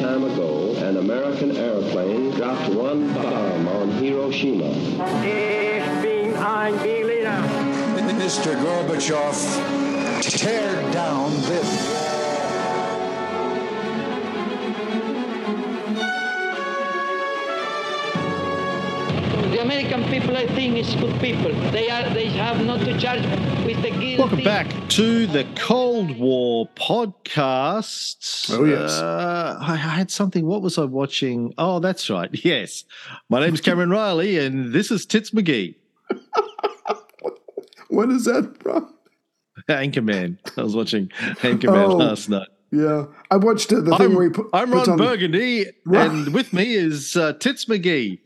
time ago, an American airplane dropped one bomb on Hiroshima. Ich bin ein Berliner. Mr. Gorbachev, tear down this. American people, I think, is good people. They are. They have not to charge with the guilty. Welcome back to the Cold War podcast. Oh, yes. Uh, I I had something. What was I watching? Oh, that's right. Yes. My name's Cameron Reilly, and this is Tits McGee, What is that from? Anchorman. I was watching Anchorman Oh. last night. Yeah, I watched uh, the thing I'm, where he put, I'm Ron on the- Burgundy, Right. and with me is uh, Tits McGee.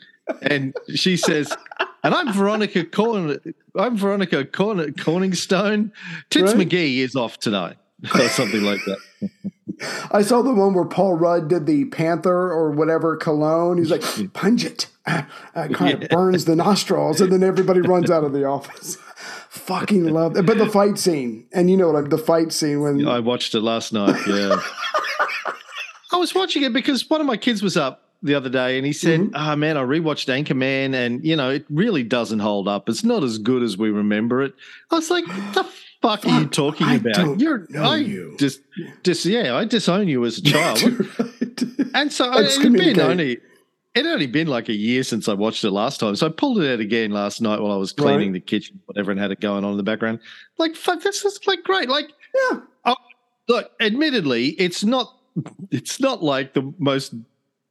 And she says, and I'm Veronica Corn. I'm Veronica Corn- Corningstone. Tits Right. McGee is off tonight, or something like that. I saw the one where Paul Rudd did the Panther or whatever cologne. He's like, pungent. Uh, uh, kind of burns the nostrils, and then everybody runs out of the office. Fucking love it. But the fight scene, and you know what? The fight scene when I watched it last night. Yeah. I was watching it because one of my kids was up the other day and he said, Mm-hmm. Ah, man, I rewatched Anchorman and, you know, it really doesn't hold up. It's not as good as we remember it. I was like, the fuck are you talking I about? You're, I you." just, just, yeah, I disown you as a child. and so it had been only, it only been like a year since I watched it last time. So I pulled it out again last night while I was cleaning Right. the kitchen, whatever, and had it going on in the background. Like, fuck, this is like great. Like, yeah, look admittedly it's not it's not like the most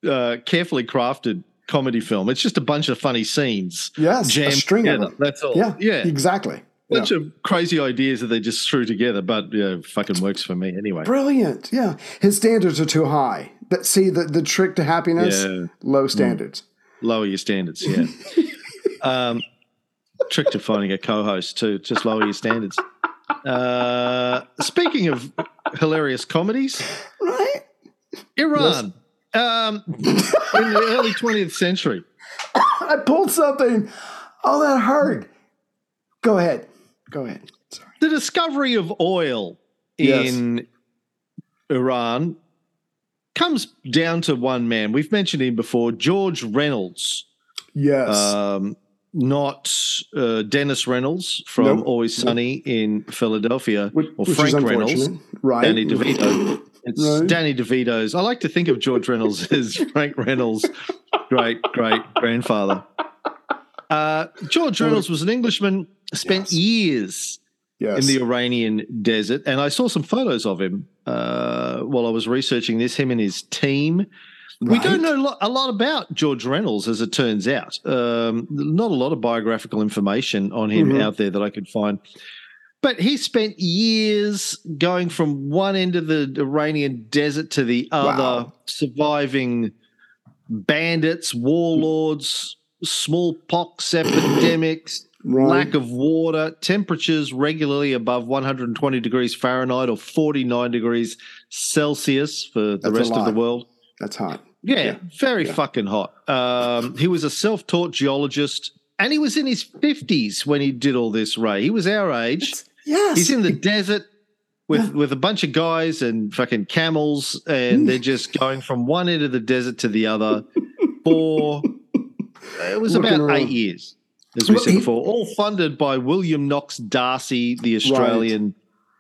uh, carefully crafted comedy film it's just a bunch of funny scenes yes, a jammed string of together them. that's all Yeah, yeah exactly. bunch of crazy ideas that they just threw together but yeah fucking works for me anyway Brilliant. Yeah, his standards are too high. But see, the the trick to happiness, Yeah. low standards. lower your standards yeah um trick to finding a co-host too just lower your standards uh speaking of hilarious comedies Right. iran um in the early 20th century I pulled something. Oh, that hurt. Go ahead. Go ahead. Sorry. the discovery of oil Yes. in Iran comes down to one man. We've mentioned him before, George Reynolds, Yes. um, not uh, Dennis Reynolds from Nope. Always Sunny in Philadelphia, which, or Frank Reynolds. Right. Danny DeVito. It's Right. Danny DeVito's. I like to think of George Reynolds as Frank Reynolds' great great grandfather. Uh, George Reynolds was an Englishman, spent Yes. years Yes. in the Iranian desert. And I saw some photos of him uh, while I was researching this, him and his team. We don't know a lot about George Reynolds, as it turns out. Um, not a lot of biographical information on him Mhm. out there that I could find. But he spent years going from one end of the Iranian desert to the other, Wow. surviving bandits, warlords, smallpox epidemics, Right. lack of water, temperatures regularly above 120 degrees Fahrenheit or 49 degrees Celsius for the That's rest of the world. That's hot. Yeah, Yeah. very Yeah. fucking hot. Um, he was a self taught geologist and he was in his 50s when he did all this, Ray. He was our age. Yes. He's in the desert with, with a bunch of guys and fucking camels, and they're mm. just going from one end of the desert to the other for uh, it was Looking about around. eight years, as we Well, said he- before, all funded by William Knox D'Arcy, the Australian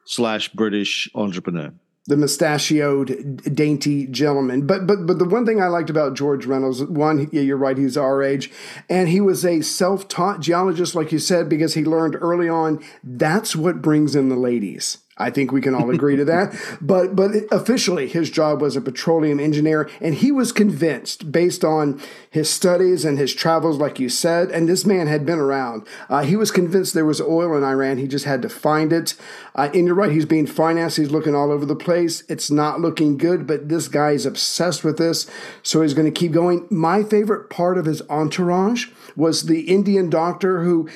slash British entrepreneur. The mustachioed, dainty gentleman. But but but the one thing I liked about George Reynolds, one, yeah, you're right, he's our age, and he was a self-taught geologist, like you said, because he learned early on that's what brings in the ladies. I think we can all agree to that. But but officially, his job was a petroleum engineer, and he was convinced, based on his studies and his travels, like you said, and this man had been around. Uh, he was convinced there was oil in Iran. He just had to find it. Uh, and you're right, he's being financed. He's looking all over the place. It's not looking good, but this guy is obsessed with this, so he's going to keep going. My favorite part of his entourage was the Indian doctor who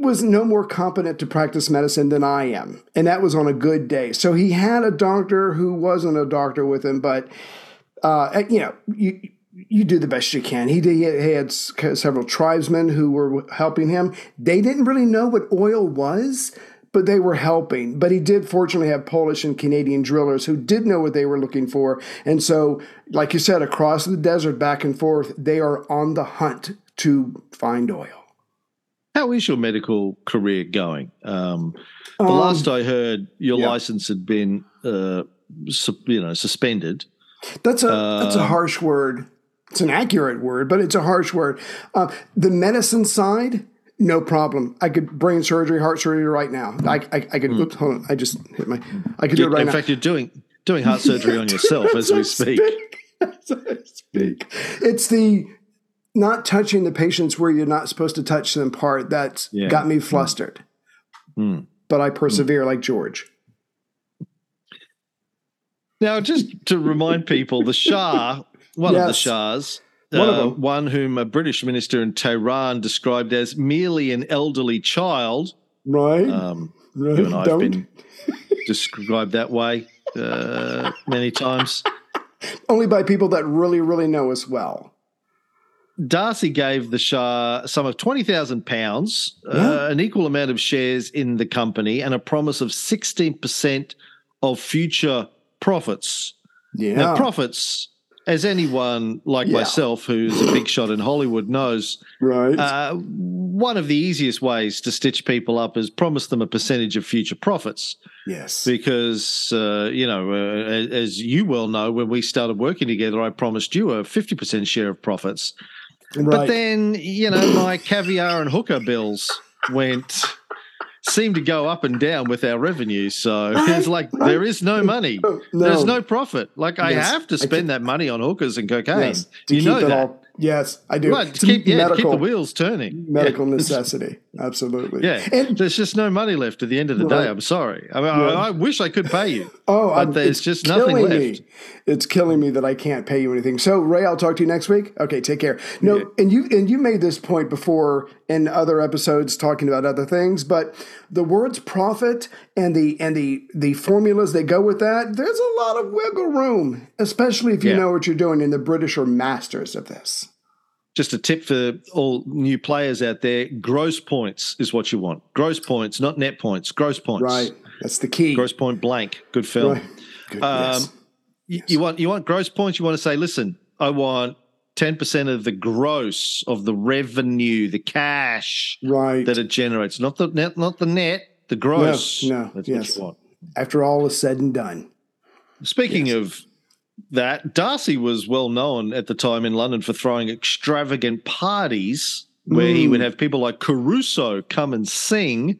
was no more competent to practice medicine than I am. And that was on a good day. So he had a doctor who wasn't a doctor with him, but, uh, you know, you, you do the best you can. He, did, he had several tribesmen who were helping him. They didn't really know what oil was, but they were helping. But he did fortunately have Polish and Canadian drillers who did know what they were looking for. And so, like you said, across the desert, back and forth, they are on the hunt to find oil. How is your medical career going? Um, the Um, last I heard, your yeah. license had been, uh, you know, suspended. That's a that's a Um, harsh word. It's an accurate word, but it's a harsh word. Uh, the medicine side, no problem. I could brain surgery, heart surgery right now. I I, I could. Oops, hold on. I just hit my. I could do it right. In now. fact, you're doing doing heart surgery on yourself as we speak. As I speak. It's the not touching the patients where you're not supposed to touch them part that's Yeah. got me flustered. Mm. But I persevere like George. Now, just to remind people, the Shah, one of the Shahs, One of uh, one whom a British minister in Tehran described as merely an elderly child. Right? Um, right. you and I have been described that way uh, many times. Only by people that really, really know us well. D'Arcy gave the Shah some of twenty thousand pounds, Yeah. uh, an equal amount of shares in the company, and a promise of sixteen percent of future profits. Yeah. Now, profits, as anyone like Yeah. myself who's a big shot in Hollywood knows, right. uh, one of the easiest ways to stitch people up is promise them a percentage of future profits. yes. Because, uh, you know, uh, as, as you well know, when we started working together, I promised you a 50% share of profits. Right. But then, you know, my caviar and hooker bills went seemed to go up and down with our revenue. So it's like there is no money. Oh, There's no profit. Like I Yes, have to I spend that money on hookers and cocaine. yes. To you keep know it that. all. Yes, I do. Right, to keep, yeah, keep the wheels turning. medical yeah. necessity. Absolutely. Yeah, And there's just no money left at the end of the Right. day. I'm sorry. I, mean, Yeah. I, I wish I could pay you. oh, but I'm, there's it's just nothing left. Me. It's killing me that I can't pay you anything. So Ray, I'll talk to you next week. Okay, take care. No, and you and you made this point before in other episodes talking about other things, but the words profit and the and the the formulas that go with that, there's a lot of wiggle room, especially if you Yeah. know what you're doing. And the British are masters of this. Just a tip for all new players out there: gross points is what you want. Gross points, not net points. Gross points. Right. That's the key. Gross point blank. Good film. Right. Good. Um, yes. You, you want you want gross points. You want to say, listen, I want ten percent of the gross of the revenue, the cash Right. that it generates, not the net, not the net, the gross. no, That's yes. what you want. After all is said and done. Speaking of that, D'Arcy was well known at the time in London for throwing extravagant parties where he Mm. would have people like Caruso come and sing.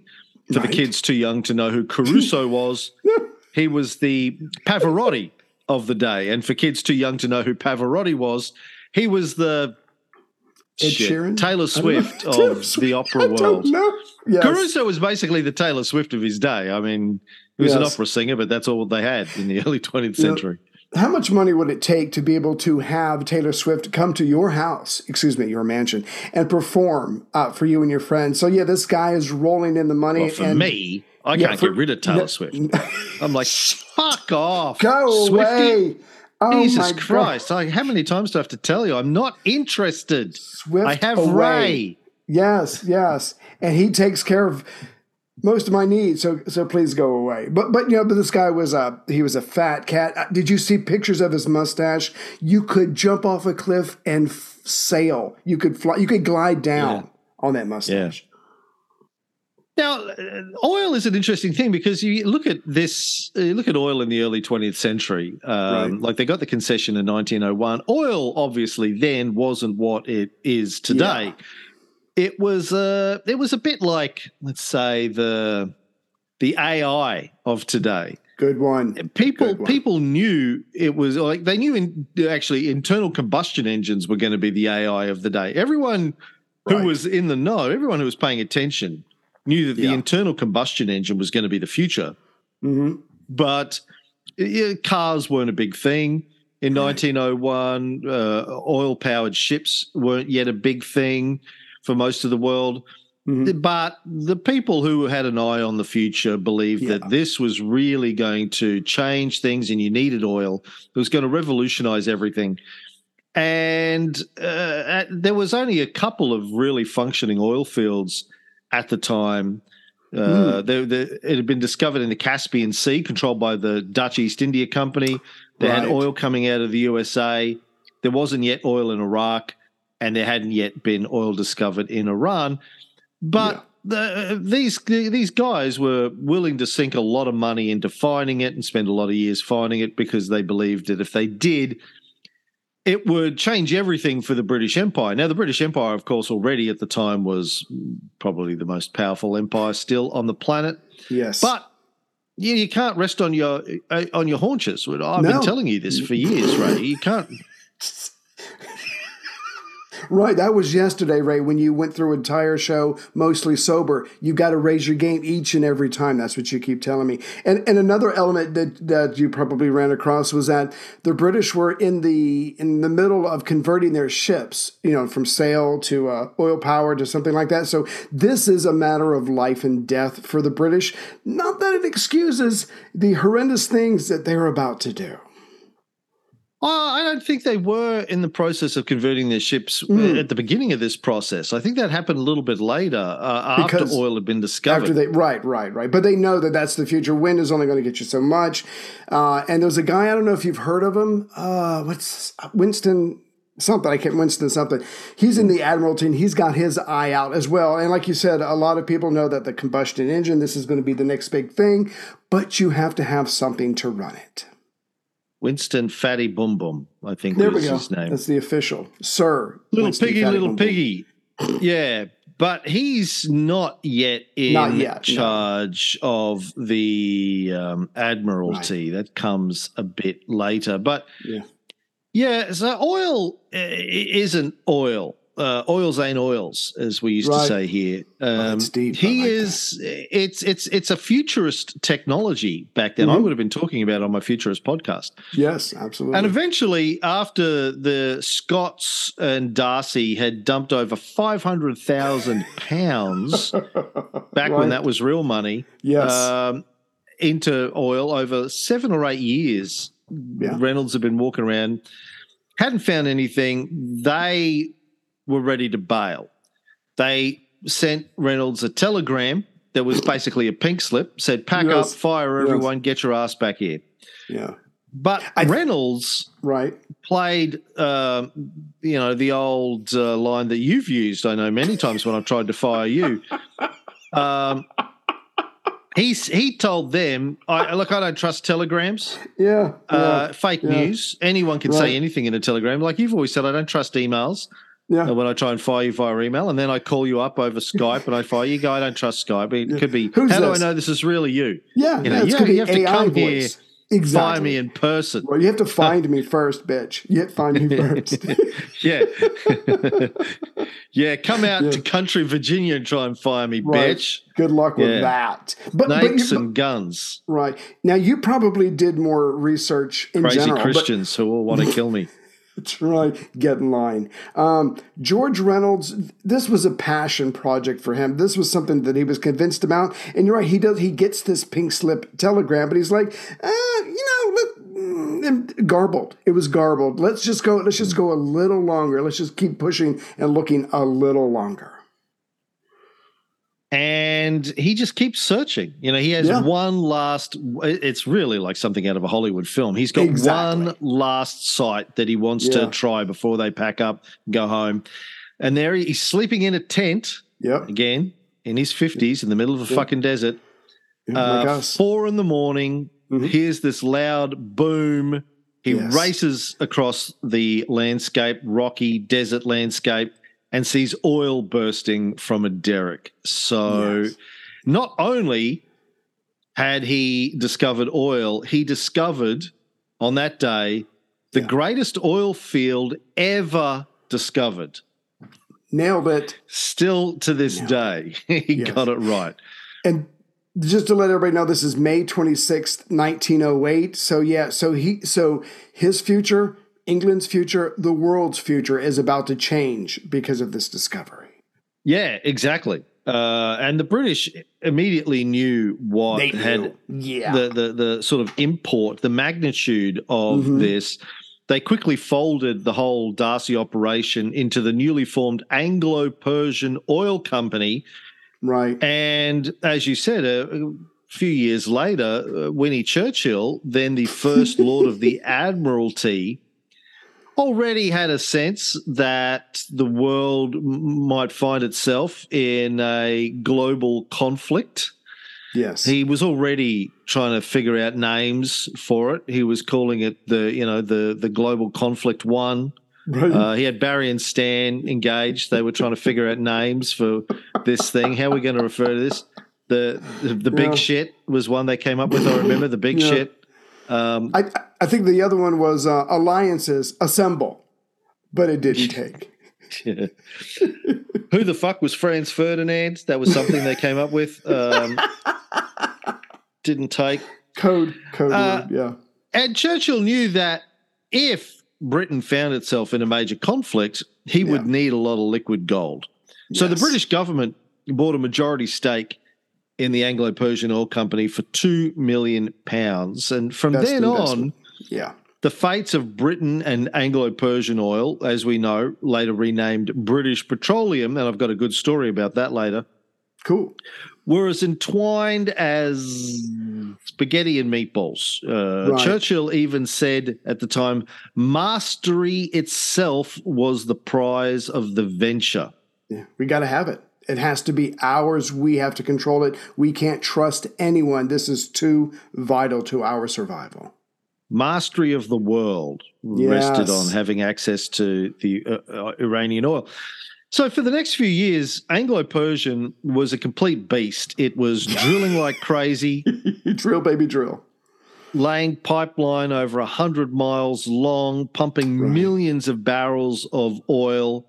For Right. the kids too young to know who Caruso was, he was the Pavarotti of the day. And for kids too young to know who Pavarotti was, he was the Ed shit, Sheeran? Taylor I don't know. Swift of the I opera don't world. know. Yes. Caruso was basically the Taylor Swift of his day. I mean, he was an opera singer, but that's all they had in the early 20th Yeah. century. How much money would it take to be able to have Taylor Swift come to your house, excuse me, your mansion, and perform uh, for you and your friends? So yeah, this guy is rolling in the money. Well, for and me, I Yeah, can't for- get rid of Taylor no- Swift. I'm like, fuck off. go away. Oh Jesus. Christ. I, how many times do I have to tell you? I'm not interested. Swift I have away. Ray. Yes, yes, and he takes care of most of my needs. So, so please go away. But, but you know, but this guy was a he was a fat cat. Uh, Did you see pictures of his mustache? You could jump off a cliff and f- sail. You could fly. You could glide down on that mustache. Now, uh, oil is an interesting thing because you look at this, uh, you look at oil in the early 20th century. Um, Right. Like they got the concession in 1901. Oil, obviously, then wasn't what it is today. It was, uh, it was a bit like, let's say, the the AI of today. Good one. People Good one. people knew it was like they knew in, actually internal combustion engines were going to be the AI of the day. Everyone who was in the know, everyone who was paying attention, knew that the Yeah. internal combustion engine was going to be the future. hmm But yeah, cars weren't a big thing in 1901. Uh, oil powered ships weren't yet a big thing for most of the world. Mhm. But the people who had an eye on the future believed Yeah. that this was really going to change things and you needed oil. It was going to revolutionize everything. And uh, there was only a couple of really functioning oil fields at the time. Uh, they, they, it had been discovered in the Caspian Sea, controlled by the Dutch East India Company. They had oil coming out of the USA. There wasn't yet oil in Iraq, and there hadn't yet been oil discovered in Iran. But the, these these guys were willing to sink a lot of money into finding it and spend a lot of years finding it because they believed that if they did, it would change everything for the British Empire. Now, the British Empire, of course, already at the time was probably the most powerful empire still on the planet. Yes. But you, you can't rest on your uh, on your haunches. I've No. been telling you this for years, Ray. You can't. Right, that was yesterday, Ray, when you went through an entire show mostly sober. you've got to raise your game each and every time. That's what you keep telling me. And and another element that that you probably ran across was that the British were in the in the middle of converting their ships, you know, from sail to uh, oil power to something like that. So this is a matter of life and death for the British. Not that it excuses the horrendous things that they're about to do. Oh, I don't think they were in the process of converting their ships Hmm. at the beginning of this process. I think that happened a little bit later, uh, after oil had been discovered. After they, right, right, right. But they know that that's the future. Wind is only going to get you so much. Uh, and there's a guy I don't know if you've heard of him. Uh, what's Winston something? I can't Winston something. He's in the Admiralty and he's got his eye out as well. And like you said, a lot of people know that the combustion engine this is going to be the next big thing, but you have to have something to run it. Winston Fatty Boom Boom, I think There was we go. his name. That's the official Sir little Winston piggy, Fatty little Boom Boom. piggy. yeah, but he's not yet in Not yet, no. charge of the um, Admiralty. That comes a bit later. But Yeah. yeah, so oil uh, isn't oil. Uh, oils ain't oils, as we used Right. to say here. Um, that's deep. He like is. It's it's it's a futurist technology. Back then, I Mhm. would have been talking about it on my futurist podcast. Yes, absolutely. And eventually, after the Scots and D'Arcy had dumped over 500,000 pounds back Right. when that was real money yes. um, into oil over seven or eight years, Yeah. Reynolds had been walking around, hadn't found anything. They were ready to bail. They sent Reynolds a telegram that was basically a pink slip, said, Pack Yes. up, fire Yes. everyone, get your ass back here. yeah. But I- Reynolds Right. played, um, you know, the old uh, line that you've used. I know many times when I've tried to fire you. Um, he's he told them, I, "Look, I don't trust telegrams, Yeah. yeah. uh, fake yeah. news. Anyone can Right. say anything in a telegram. Like you've always said, I don't trust emails. Yeah. uh, When I try and fire you via email, and then I call you up over Skype and I fire you, go, I don't trust Skype. It could be, Who's how do I know this is really you? Yeah, You know, yeah, you- you have to come here. Exactly. Fire me in person. Well, you have to find me first, bitch. You have to find me first. Yeah. yeah, come out Yeah. to country Virginia and try and fire me, Right. bitch. Good luck with Yeah. that. But, but Snakes you- and guns. right now, you probably did more research in Crazy general. but- Christians who all want to kill me. That's right. Get in line. Um, George Reynolds, this was a passion project for him. This was something that he was convinced about. And you're right, he does. He gets this pink slip telegram, but he's like, uh, you know, mm, garbled. It was garbled. Let's just go. Let's just go a little longer. Let's just keep pushing and looking a little longer. And he just keeps searching. You know, he has Yeah. one last, it's really like something out of a Hollywood film. He's got Exactly. one last site that he wants Yeah. to try before they pack up, and go home. And there he- he's sleeping in a tent Yep. again in his 50s in the middle of a fucking desert. Uh, four in the morning. Mhm. Here's this loud boom. He Yes. races across the landscape, rocky desert landscape, and sees oil bursting from a derrick. So, Yes. not only had he discovered oil, he discovered on that day the Yeah. greatest oil field ever discovered. Nailed it. Still to this day, he Yes. got it right. And just to let everybody know, this is May 26th, 1908. So yeah, so he so his future, England's future, the world's future is about to change because of this discovery. Yeah, exactly. Uh, and the British immediately knew what They had knew. Yeah. the, the the sort of import, the magnitude of Mhm. this. They quickly folded the whole D'Arcy operation into the newly formed Anglo-Persian Oil Company, Right. And as you said, a few years later, uh, Winnie Churchill, then the first Lord of the Admiralty, already had a sense that the world might find itself in a global conflict. Yes. He was already trying to figure out names for it. He was calling it the, you know, the the global conflict one. right. Uh, he had Barry and Stan engaged. They were trying to figure out names for this thing. How are we going to refer to this? The the, the big Yeah. shit was one they came up with. I remember the big Yeah. shit. Um, I I think the other one was uh, alliances assemble, but it didn't take. who the fuck was Franz Ferdinand? That was something they came up with. Um, didn't take. Code code Uh, word. Yeah. And Churchill knew that if Britain found itself in a major conflict, he would need a lot of liquid gold. So the British government bought a majority stake in the Anglo-Persian Oil Company for two million pounds, and from Best then investment. on, Yeah. the fates of Britain and Anglo-Persian Oil, as we know, later renamed British Petroleum, and I've got a good story about that later, Cool. were as entwined as spaghetti and meatballs. Uh, Right. Churchill even said at the time, mastery itself was the prize of the venture. Yeah. We got to have it. It has to be ours. We have to control it. We can't trust anyone. This is too vital to our survival. Mastery of the world rested on having access to the uh, uh, Iranian oil. So, for the next few years, Anglo Persian was a complete beast. It was drilling like crazy. drill, baby, drill. laying pipeline over 100 miles long, pumping millions of barrels of oil.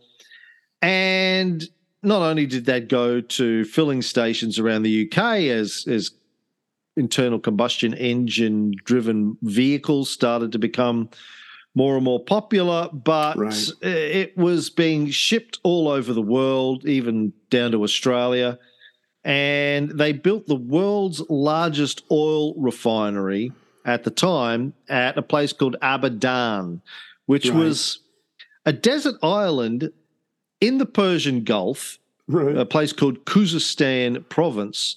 And not only did that go to filling stations around the UK as, as internal combustion engine driven vehicles started to become more and more popular, but Right. it was being shipped all over the world, even down to Australia. And they built the world's largest oil refinery at the time at a place called Abadan, which Right. was a desert island in the Persian Gulf Right. a place called Khuzestan province.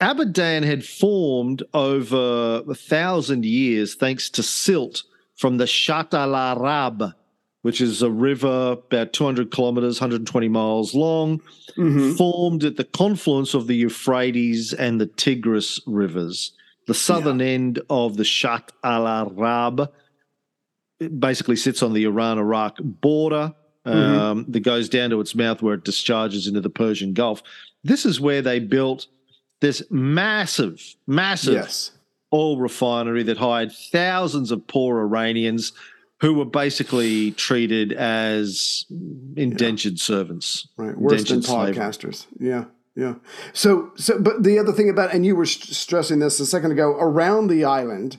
Abadan had formed over a thousand years thanks to silt from the Shatt al-Arab, which is a river about 200 kilometers, 120 miles long, Mhm. formed at the confluence of the Euphrates and the Tigris rivers. The southern end of the Shat al Arab basically sits on the Iran Iraq border um, that goes down to its mouth where it discharges into the Persian Gulf. This is where they built this massive, massive Yes. oil refinery that hired thousands of poor Iranians who were basically treated as indentured servants. Right. Worse than indentured slavery. podcasters. Yeah. Yeah. So, so, but the other thing about, and you were st- stressing this a second ago, around the island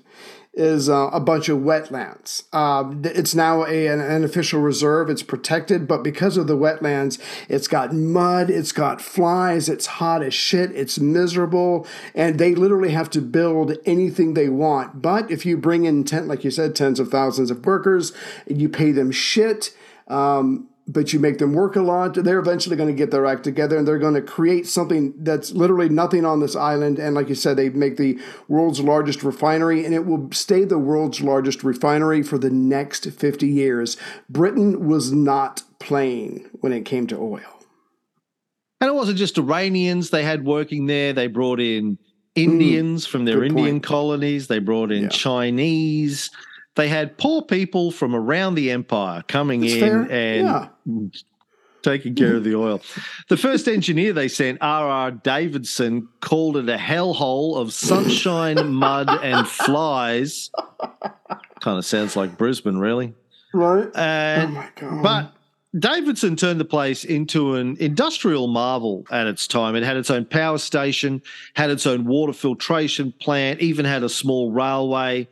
is uh, a bunch of wetlands. Uh, it's now a, an, an official reserve. It's protected, but because of the wetlands, it's got mud, it's got flies, it's hot as shit, it's miserable, and they literally have to build anything they want. But if you bring in, ten, like you said, tens of thousands of workers, and you pay them shit. Um, but you make them work a lot, they're eventually going to get their act together and they're going to create something that's literally nothing on this island. And like you said, they make the world's largest refinery and it will stay the world's largest refinery for the next 50 years. Britain was not playing when it came to oil. And it wasn't just Iranians they had working there. They brought in hmm. Indians from their Indian point. colonies. They brought in Yeah. Chinese. They had poor people from around the empire coming That's in fair. and Yeah. taking care of the oil. The first engineer they sent, R.R. Davidson, called it a hellhole of sunshine, mud, and flies. Kind of sounds like Brisbane, really. Right? And oh my God. but Davidson turned the place into an industrial marvel at its time. It had its own power station, had its own water filtration plant, even had a small railway.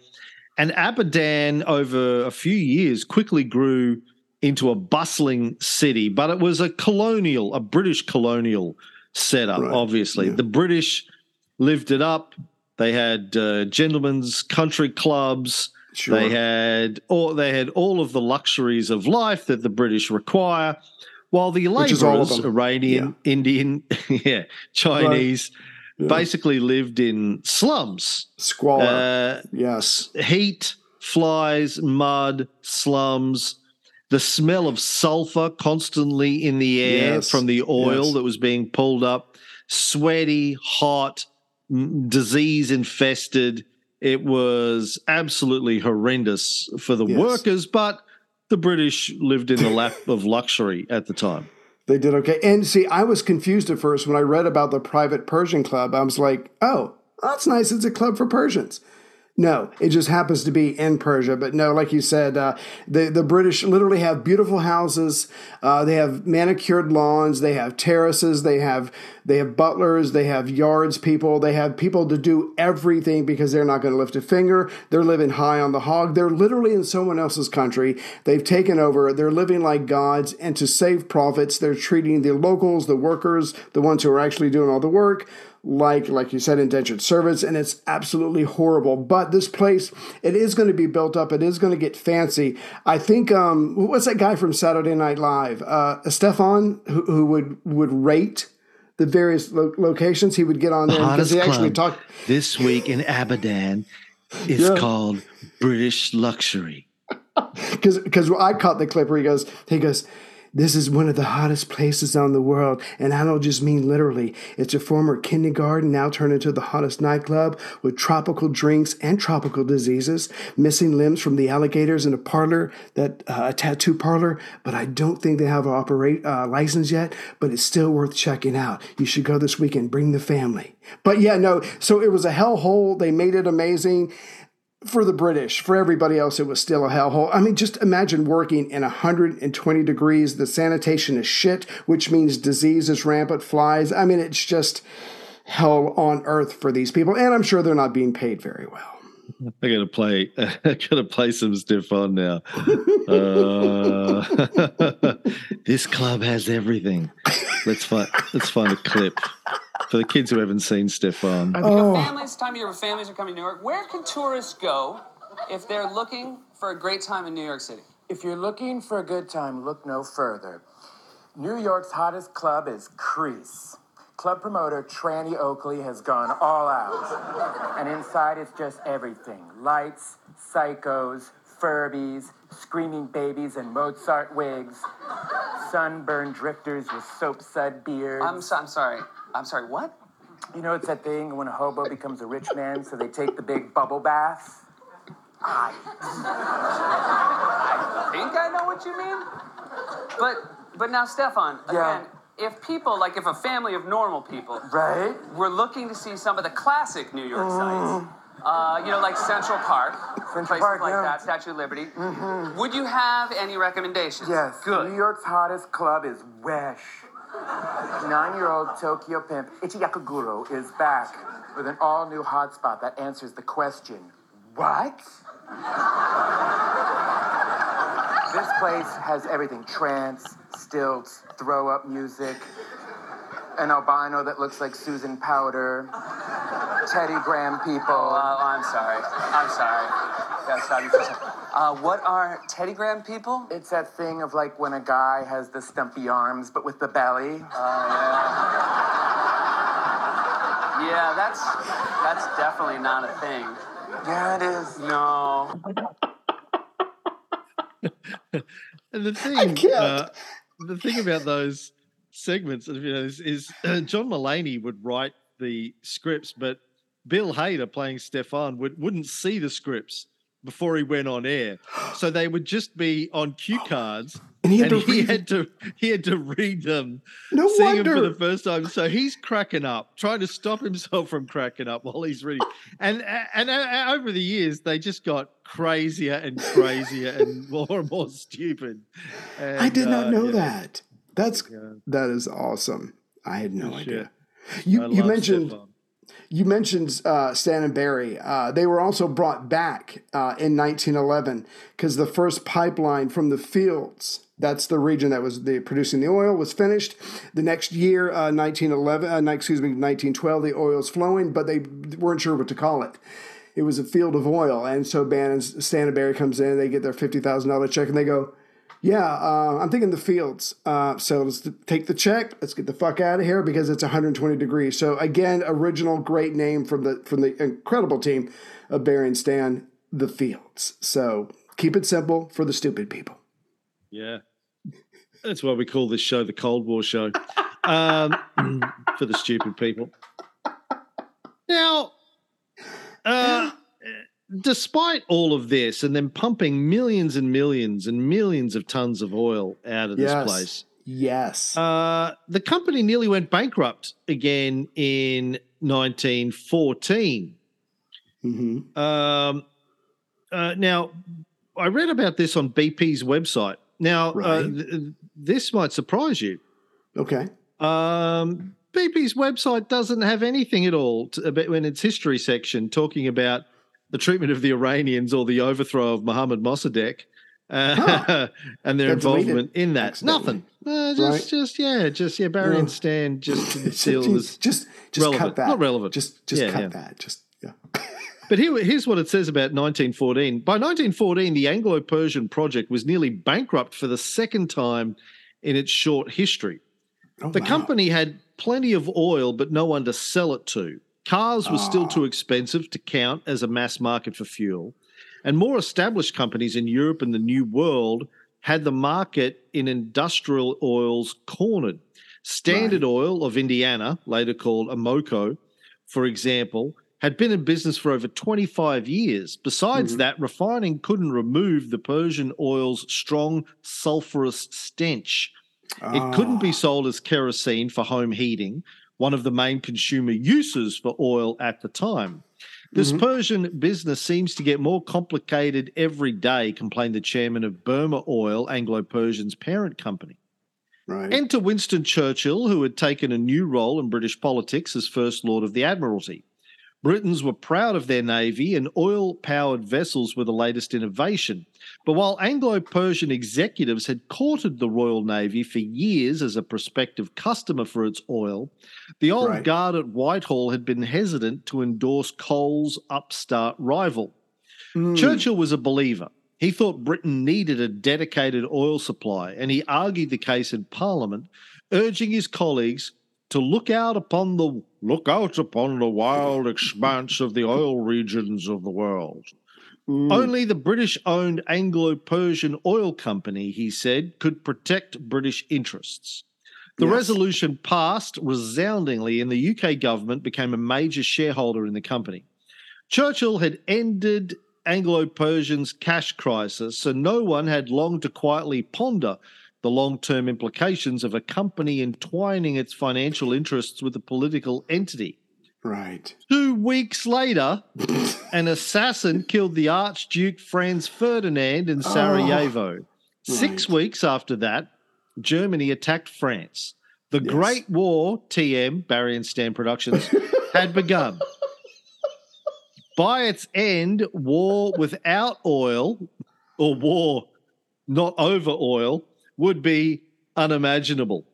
And Abadan, over a few years, quickly grew into a bustling city, but it was a colonial, a British colonial setup, Right. obviously. Yeah. The British lived it up. They had uh, gentlemen's country clubs. Sure. They had all they had all of the luxuries of life that the British require, while the Which is all of laborers. Iranian, Indian, yeah, Chinese, basically lived in slums. Squalor. Uh, yes. heat, flies, mud, slums, the smell of sulfur constantly in the air Yes, from the oil yes. that was being pulled up, sweaty, hot, disease infested. It was absolutely horrendous for the Yes. workers, but the British lived in the lap of luxury at the time. They did okay. And see, I was confused at first when I read about the private Persian club. I was like, oh, that's nice. It's a club for Persians. No, it just happens to be in Persia. But no, like you said, uh, the the British literally have beautiful houses. Uh, they have manicured lawns. They have terraces. They have they have butlers. They have yards people. They have people to do everything because they're not going to lift a finger. They're living high on the hog. They're literally in someone else's country. They've taken over. They're living like gods. And to save profits, they're treating the locals, the workers, the ones who are actually doing all the work, like like you said indentured servants and it's absolutely horrible but this place it is going to be built up it is going to get fancy i think um what's that guy from saturday night live uh stefan who, who would would rate the various lo- locations he would get on there because he actually talked this week in Abadan is Yeah. called British Luxury. because because I caught the clip where he goes he goes this is one of the hottest places on the world and I don't just mean literally. It's a former kindergarten now turned into the hottest nightclub with tropical drinks and tropical diseases missing limbs from the alligators in a parlor that uh, a tattoo parlor but I don't think they have an operate uh, license yet but it's still worth checking out. You should go this weekend bring the family. But yeah no so it was a hellhole. They made it amazing for the British, for everybody else, it was still a hellhole. I mean, just imagine working in 120 degrees. The sanitation is shit, which means disease is rampant, flies. I mean, it's just hell on earth for these people. And I'm sure they're not being paid very well. I gotta play. I gotta play some stuff on now. Uh, this club has everything. Let's find. Let's find a clip for the kids who haven't seen Stefan. Oh. Families, time of year where families are coming to New York. Where can tourists go if they're looking for a great time in New York City? If you're looking for a good time, look no further. New York's hottest club is Crease. Club promoter Tranny Oakley has gone all out. And inside it's just everything lights, psychos, Furbies, screaming babies in Mozart wigs, sunburned drifters with soap sud beards. I'm, so, I'm sorry. I'm sorry. What? You know, it's that thing when a hobo becomes a rich man, so they take the big bubble bath. I think I know what you mean. But but now, Stefan, Yeah. If people like if a family of normal people Right? were looking to see some of the classic New York sites, uh, you know, like Central Park, Central places Park, like yeah. that, Statue of Liberty, would you have any recommendations? Yes. Good. New York's hottest club is Wesh. Nine-year-old Tokyo pimp Ichiyakuguro is back with an all-new hotspot that answers the question, what? This place has everything: trance, stilts, throw-up music, an albino that looks like Susan Powter, Teddy Graham people. Uh, I'm sorry. I'm sorry. Gotta stop you for a second. Uh, what are Teddy Graham people? It's that thing of like when a guy has the stumpy arms but with the belly. Oh, yeah. yeah, that's that's definitely not a thing. Yeah, it is. No. And the thing, uh, the thing about those segments, you know, is, is uh, John Mulaney would write the scripts, but Bill Hader playing Stefan would wouldn't see the scripts before he went on air, so they would just be on cue cards, And he had and to he read had to he had to read them, No seeing them for the first time. So he's cracking up, trying to stop himself from cracking up while he's reading. And and, and over the years, they just got crazier and crazier and more and more stupid. I did not uh, know yeah. that. That's Yeah. that is awesome. I had no Good idea. You I you mentioned Stefan. You mentioned uh, Stan and Barry. Uh, they were also brought back uh, in 1911 because the first pipeline from the fields. That's the region that was the producing the oil was finished. The next year, uh, 1911, uh, excuse me, 1912, the oil's flowing, but they weren't sure what to call it. It was a field of oil, and so Bannon Stan and Barry comes in. They get their fifty thousand dollar check, and they go, Yeah, uh, I'm thinking the fields. Uh, so let's take the check. Let's get the fuck out of here because it's 120 degrees. So again, original great name from the from the incredible team of Barry and Stan, the fields. So keep it simple for the stupid people. Yeah. That's why we call this show the Cold War show um, for the stupid people. Now, uh, despite all of this and then pumping millions and millions and millions of tons of oil out of this place, Yes. uh, the company nearly went bankrupt again in 1914. hmm Um, uh, now, I read about this on BP's website. Now, uh, th- this might surprise you. Okay. Um, BP's website doesn't have anything at all to, in its history section talking about the treatment of the Iranians or the overthrow of Mohammad Mossadegh uh, Huh. and their deleted involvement in that. Nothing. Uh, just, Right. just yeah, just yeah. Barry Yeah. and Stan just didn't just, feel it was just, just cut that. Not relevant. Just, just Yeah, cut yeah. that. Just, yeah. But here, here's what it says about 1914. By 1914, the Anglo Persian project was nearly bankrupt for the second time in its short history. Oh, The wow. company had plenty of oil, but no one to sell it to. Cars were still too ah. expensive to count as a mass market for fuel. And more established companies in Europe and the New World had the market in industrial oils cornered. Standard Oil of Indiana, later called Amoco, for example, had been in business for over 25 years. Besides mm-hmm. that, refining couldn't remove the Persian oil's strong sulfurous stench. It couldn't be ah. sold as kerosene for home heating, one of the main consumer uses for oil at the time. This mm-hmm. Persian business seems to get more complicated every day, complained the chairman of Burma Oil, Anglo Persian's parent company. Right. Enter Winston Churchill, who had taken a new role in British politics as First Lord of the Admiralty. Britons were proud of their navy, and oil powered vessels were the latest innovation. But while Anglo Persian executives had courted the Royal Navy for years as a prospective customer for its oil, the old Right. guard at Whitehall had been hesitant to endorse Coal's upstart rival. Mm. Churchill was a believer. He thought Britain needed a dedicated oil supply, and he argued the case in Parliament, urging his colleagues to look out upon the look out upon the wild expanse of the oil regions of the world. Mm. Only the British owned Anglo Persian Oil Company, he said, could protect British interests. The Yes. resolution passed resoundingly, and the UK government became a major shareholder in the company. Churchill had ended Anglo Persian's cash crisis, so no one had long to quietly ponder the long term implications of a company entwining its financial interests with a political entity. Right. Two weeks later, an assassin killed the Archduke Franz Ferdinand in Sarajevo. Oh, Six weeks after that, Germany attacked France. The Great War, TM, Barry and Stan Productions, had begun. By its end, war without oil or war not over oil would be unimaginable.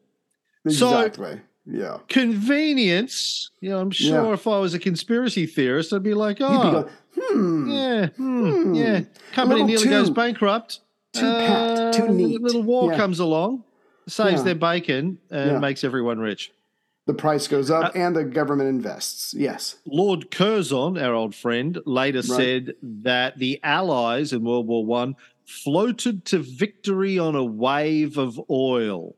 So- Exactly. yeah. Convenience, you know, I'm sure Yeah. if I was a conspiracy theorist, I'd be like, You'd be oh, going, hmm. yeah, hmm, yeah. Company nearly too- goes bankrupt. too pat, too Uh, neat. A little war Yeah. comes along, saves Yeah. their bacon, and Yeah. makes everyone rich. The price goes Uh, up and the government invests. Yes. Lord Curzon, our old friend, later said that the Allies in World War One floated to victory on a wave of oil.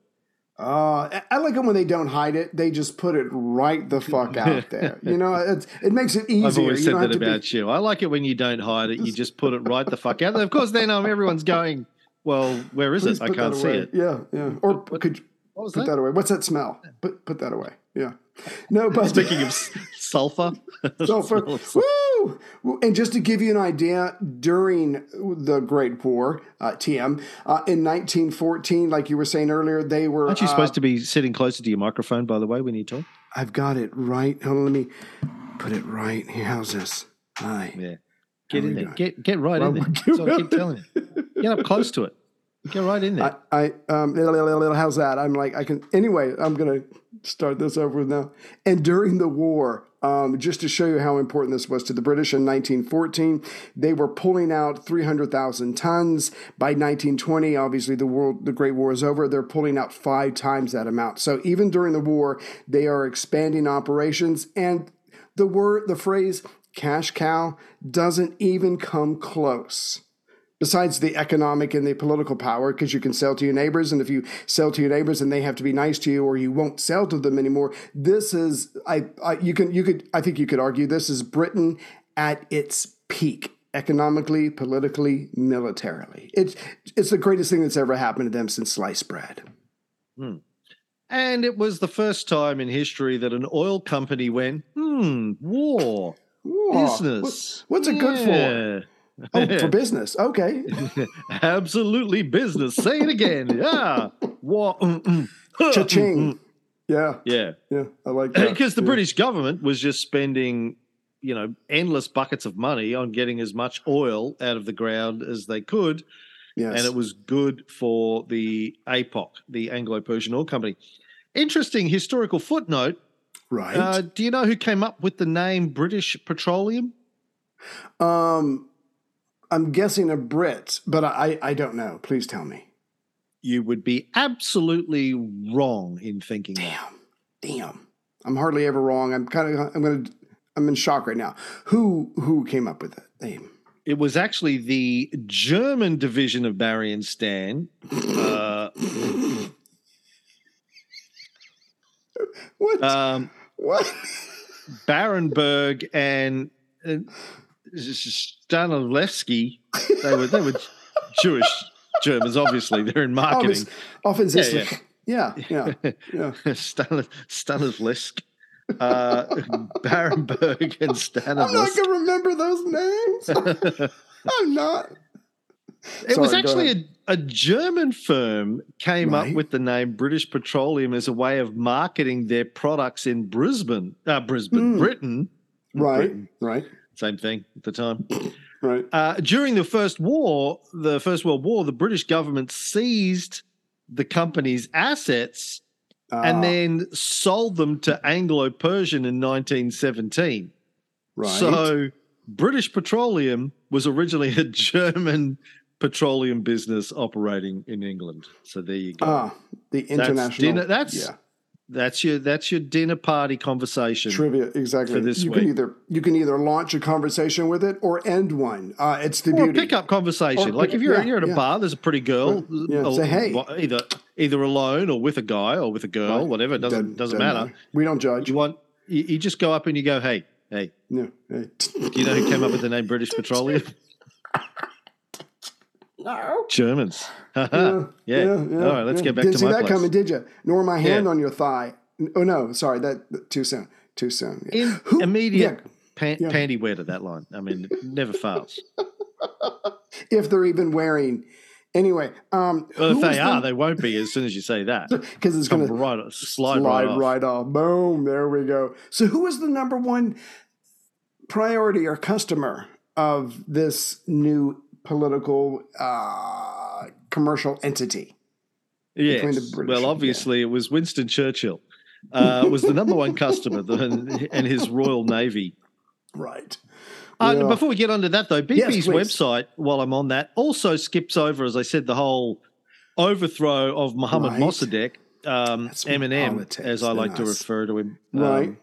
Uh, I- like it when they don't hide it. They just put it right the fuck out there. You know, it's, it makes it easier. I've always said that to be- about you. I like it when you don't hide it. You just put it right the fuck out there. Of course, then um, everyone's going, well, where is Please it? I can't see it. Yeah, yeah. Or could you What was put that? that away? What's that smell? Put put that away. Yeah. No, but Speaking of sulfur, sulfur. Sulfur. Woo! And just to give you an idea, during the Great War, uh, TM, uh, in 1914, like you were saying earlier, they were. aren't you uh, supposed to be sitting closer to your microphone? By the way, when you talk, I've got it right. Hold on, let me put it right here. How's this? Hi. yeah, get How in there, get get right Well, in there. That's what I keep telling you. Get up close to it. Get right in there. I, I um, how's that? I'm like, I can, anyway, I'm to start this over now. And during the war, um, just to show you how important this was to the British in 1914, they were pulling out 300,000 tons. By 1920, obviously the world, the Great War is over. They're pulling out five times that amount. So even during the war, they are expanding operations. And the word, the phrase "cash cow" doesn't even come close besides the economic and the political power, because you can sell to your neighbors, and if you sell to your neighbors and they have to be nice to you, or you won't sell to them anymore, this is I, I you can you could I think you could argue this is Britain at its peak economically, politically, militarily. It's it's the greatest thing that's ever happened to them since sliced bread. Hmm. And it was the first time in history that an oil company went, hmm, war, Whoa, business. what- what's it good for? Oh, for business. Okay. Absolutely business. Say it again. Yeah. War. mm, mm. Cha-ching. Yeah. Yeah. Yeah. I like that. Because the Yeah. British government was just spending, you know, endless buckets of money on getting as much oil out of the ground as they could. Yes. And it was good for the APOC, the Anglo Persian Oil Company. Interesting historical footnote. right. Uh, do you know who came up with the name British Petroleum? um, I'm guessing a Brit, but I, I don't know. Please tell me. You would be absolutely wrong in thinking that. Damn. Damn. I'm hardly ever wrong. I'm kind of, I'm going to, I'm in shock right now. Who, who came up with that name? It was actually the German division of Barry and Stan. Uh, What? um, what? Barenberg and uh, Stanislavski. They were they were Jewish Germans. Obviously, they're in marketing. Offensive. Yeah, yeah. Yeah. yeah. Stan, Stanislavsk, uh, Barenberg, and I'm not going to remember those names. I'm not. It was Sorry, go actually a, a German firm came up with the name British Petroleum as a way of marketing their products in Brisbane, uh, Brisbane, Mm. Britain. Right, Britain, right, same thing at the time. right. Uh, during the First War, the First World War, the British government seized the company's assets Ah, and then sold them to Anglo Persian in 1917. right. So British Petroleum was originally a German petroleum business operating in England. So there you go. ah, the international. dinner- that's- yeah. That's your that's your dinner party conversation. trivia exactly. for this you week. can either you can either launch a conversation with it or end one. Uh, it's the Or a beauty. pickup conversation. Or like pick- if you're yeah, you're at a yeah. bar, there's a pretty girl, Yeah, say, "Hey." either either alone or with a guy or with a girl, Right. whatever. It doesn't doesn't, matter. We don't judge. You want you, you just go up and you go, hey, hey, No. hey. do you know who came up with the name British Petroleum? No. Germans. Yeah, yeah. All right, let's yeah. get back Didn't to see my that place. coming, did you? Nor my hand Yeah. on your thigh. Oh no, sorry, that, too soon. Too soon. Yeah. In Who- immediate yeah, pan, yeah. panty wear to that line. I mean, it never fails. if they're even wearing. Anyway, um, Well, if they are, they won't be as soon as you say that. because it's going to slide, slide, right, right, off. off. Boom, there we go. So, who is the number one priority or customer of this new political uh, commercial entity? Yes. well, yeah. obviously, it was Winston Churchill. Uh, was the number one customer and his Royal Navy. Right. Uh, Yeah. Before we get onto that, though, BP's Yes, website, while I'm on that, also skips over, as I said, the whole overthrow of Mohammad Right. Mossadegh, um, Eminem, politics as I like to refer to him. Right. Um,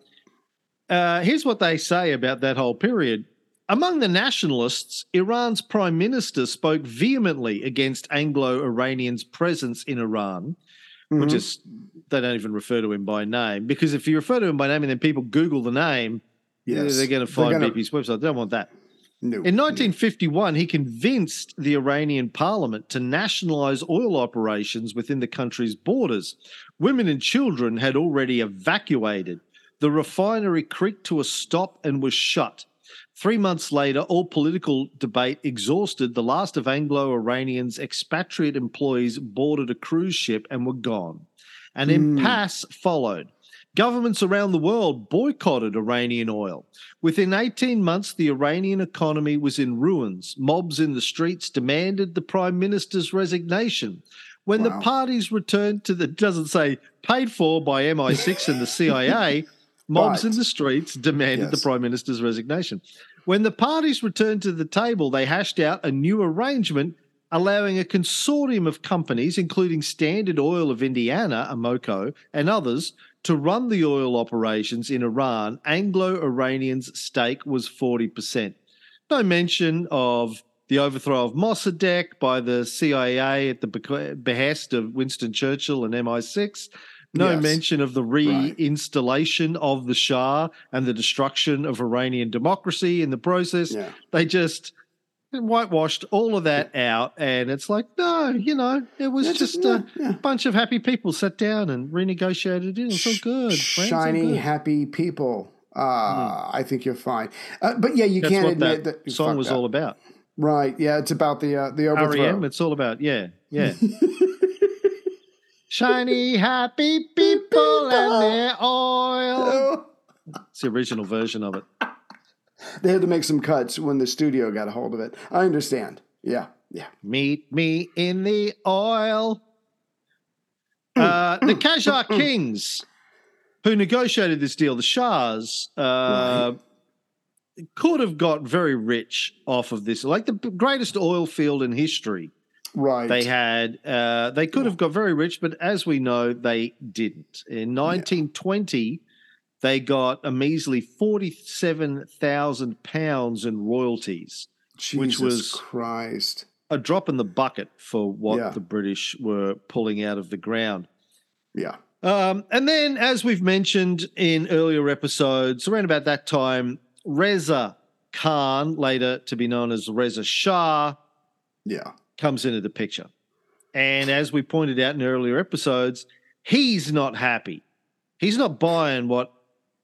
uh, here's what they say about that whole period. Among the nationalists, Iran's prime minister spoke vehemently against Anglo Iranians' presence in Iran, which Mhm. is, they don't even refer to him by name. Because if you refer to him by name and then people Google the name, Yes. they're going to find gonna- BP's website. They don't want that. No. In 1951, he convinced the Iranian parliament to nationalize oil operations within the country's borders. Women and children had already evacuated. The refinery creaked to a stop and was shut. Three months later, all political debate exhausted. The last of Anglo Iranians' expatriate employees boarded a cruise ship and were gone. An Hmm. impasse followed. Governments around the world boycotted Iranian oil. Within 18 months, the Iranian economy was in ruins. Mobs in the streets demanded the prime minister's resignation. When the parties returned to the, doesn't say paid for by MI6 and the CIA, mobs But- in the streets demanded the prime minister's resignation. When the parties returned to the table, they hashed out a new arrangement allowing a consortium of companies, including Standard Oil of Indiana, Amoco, and others, to run the oil operations in Iran. Anglo Iranian's stake was 40%. No mention of the overthrow of Mossadegh by the CIA at the behest of Winston Churchill and MI6. No Yes. mention of the Right. reinstallation of the Shah and the destruction of Iranian democracy in the process. Yeah. They just whitewashed all of that out. And it's like, no, you know, it was Yeah, just yeah, a yeah. bunch of happy people sat down and renegotiated it. It's all good. all Shiny, good. Happy people. Uh, I think you're fine. Uh, but yeah, you That's can't admit that, that, song was that. all about. Right. Yeah, it's about the uh, the overthrow. REM, it's all about, yeah, yeah. Shiny, happy people and their oil. It's the original version of it. They had to make some cuts when the studio got a hold of it. I understand. Yeah. Yeah. Meet me in the oil. Uh, the Qajar kings who negotiated this deal, the Shahs, uh, could have got very rich off of this. Like the greatest oil field in history. Right. They had, uh, they could have got very rich, but as we know, they didn't. In 1920, they got a measly 47,000 pounds in royalties, Jesus which was Christ. a drop in the bucket for what Yeah. the British were pulling out of the ground. Yeah. Um, and then, as we've mentioned in earlier episodes, around about that time, Reza Khan, later to be known as Reza Shah, Yeah. Comes into the picture. And as we pointed out in earlier episodes, he's not happy. He's not buying what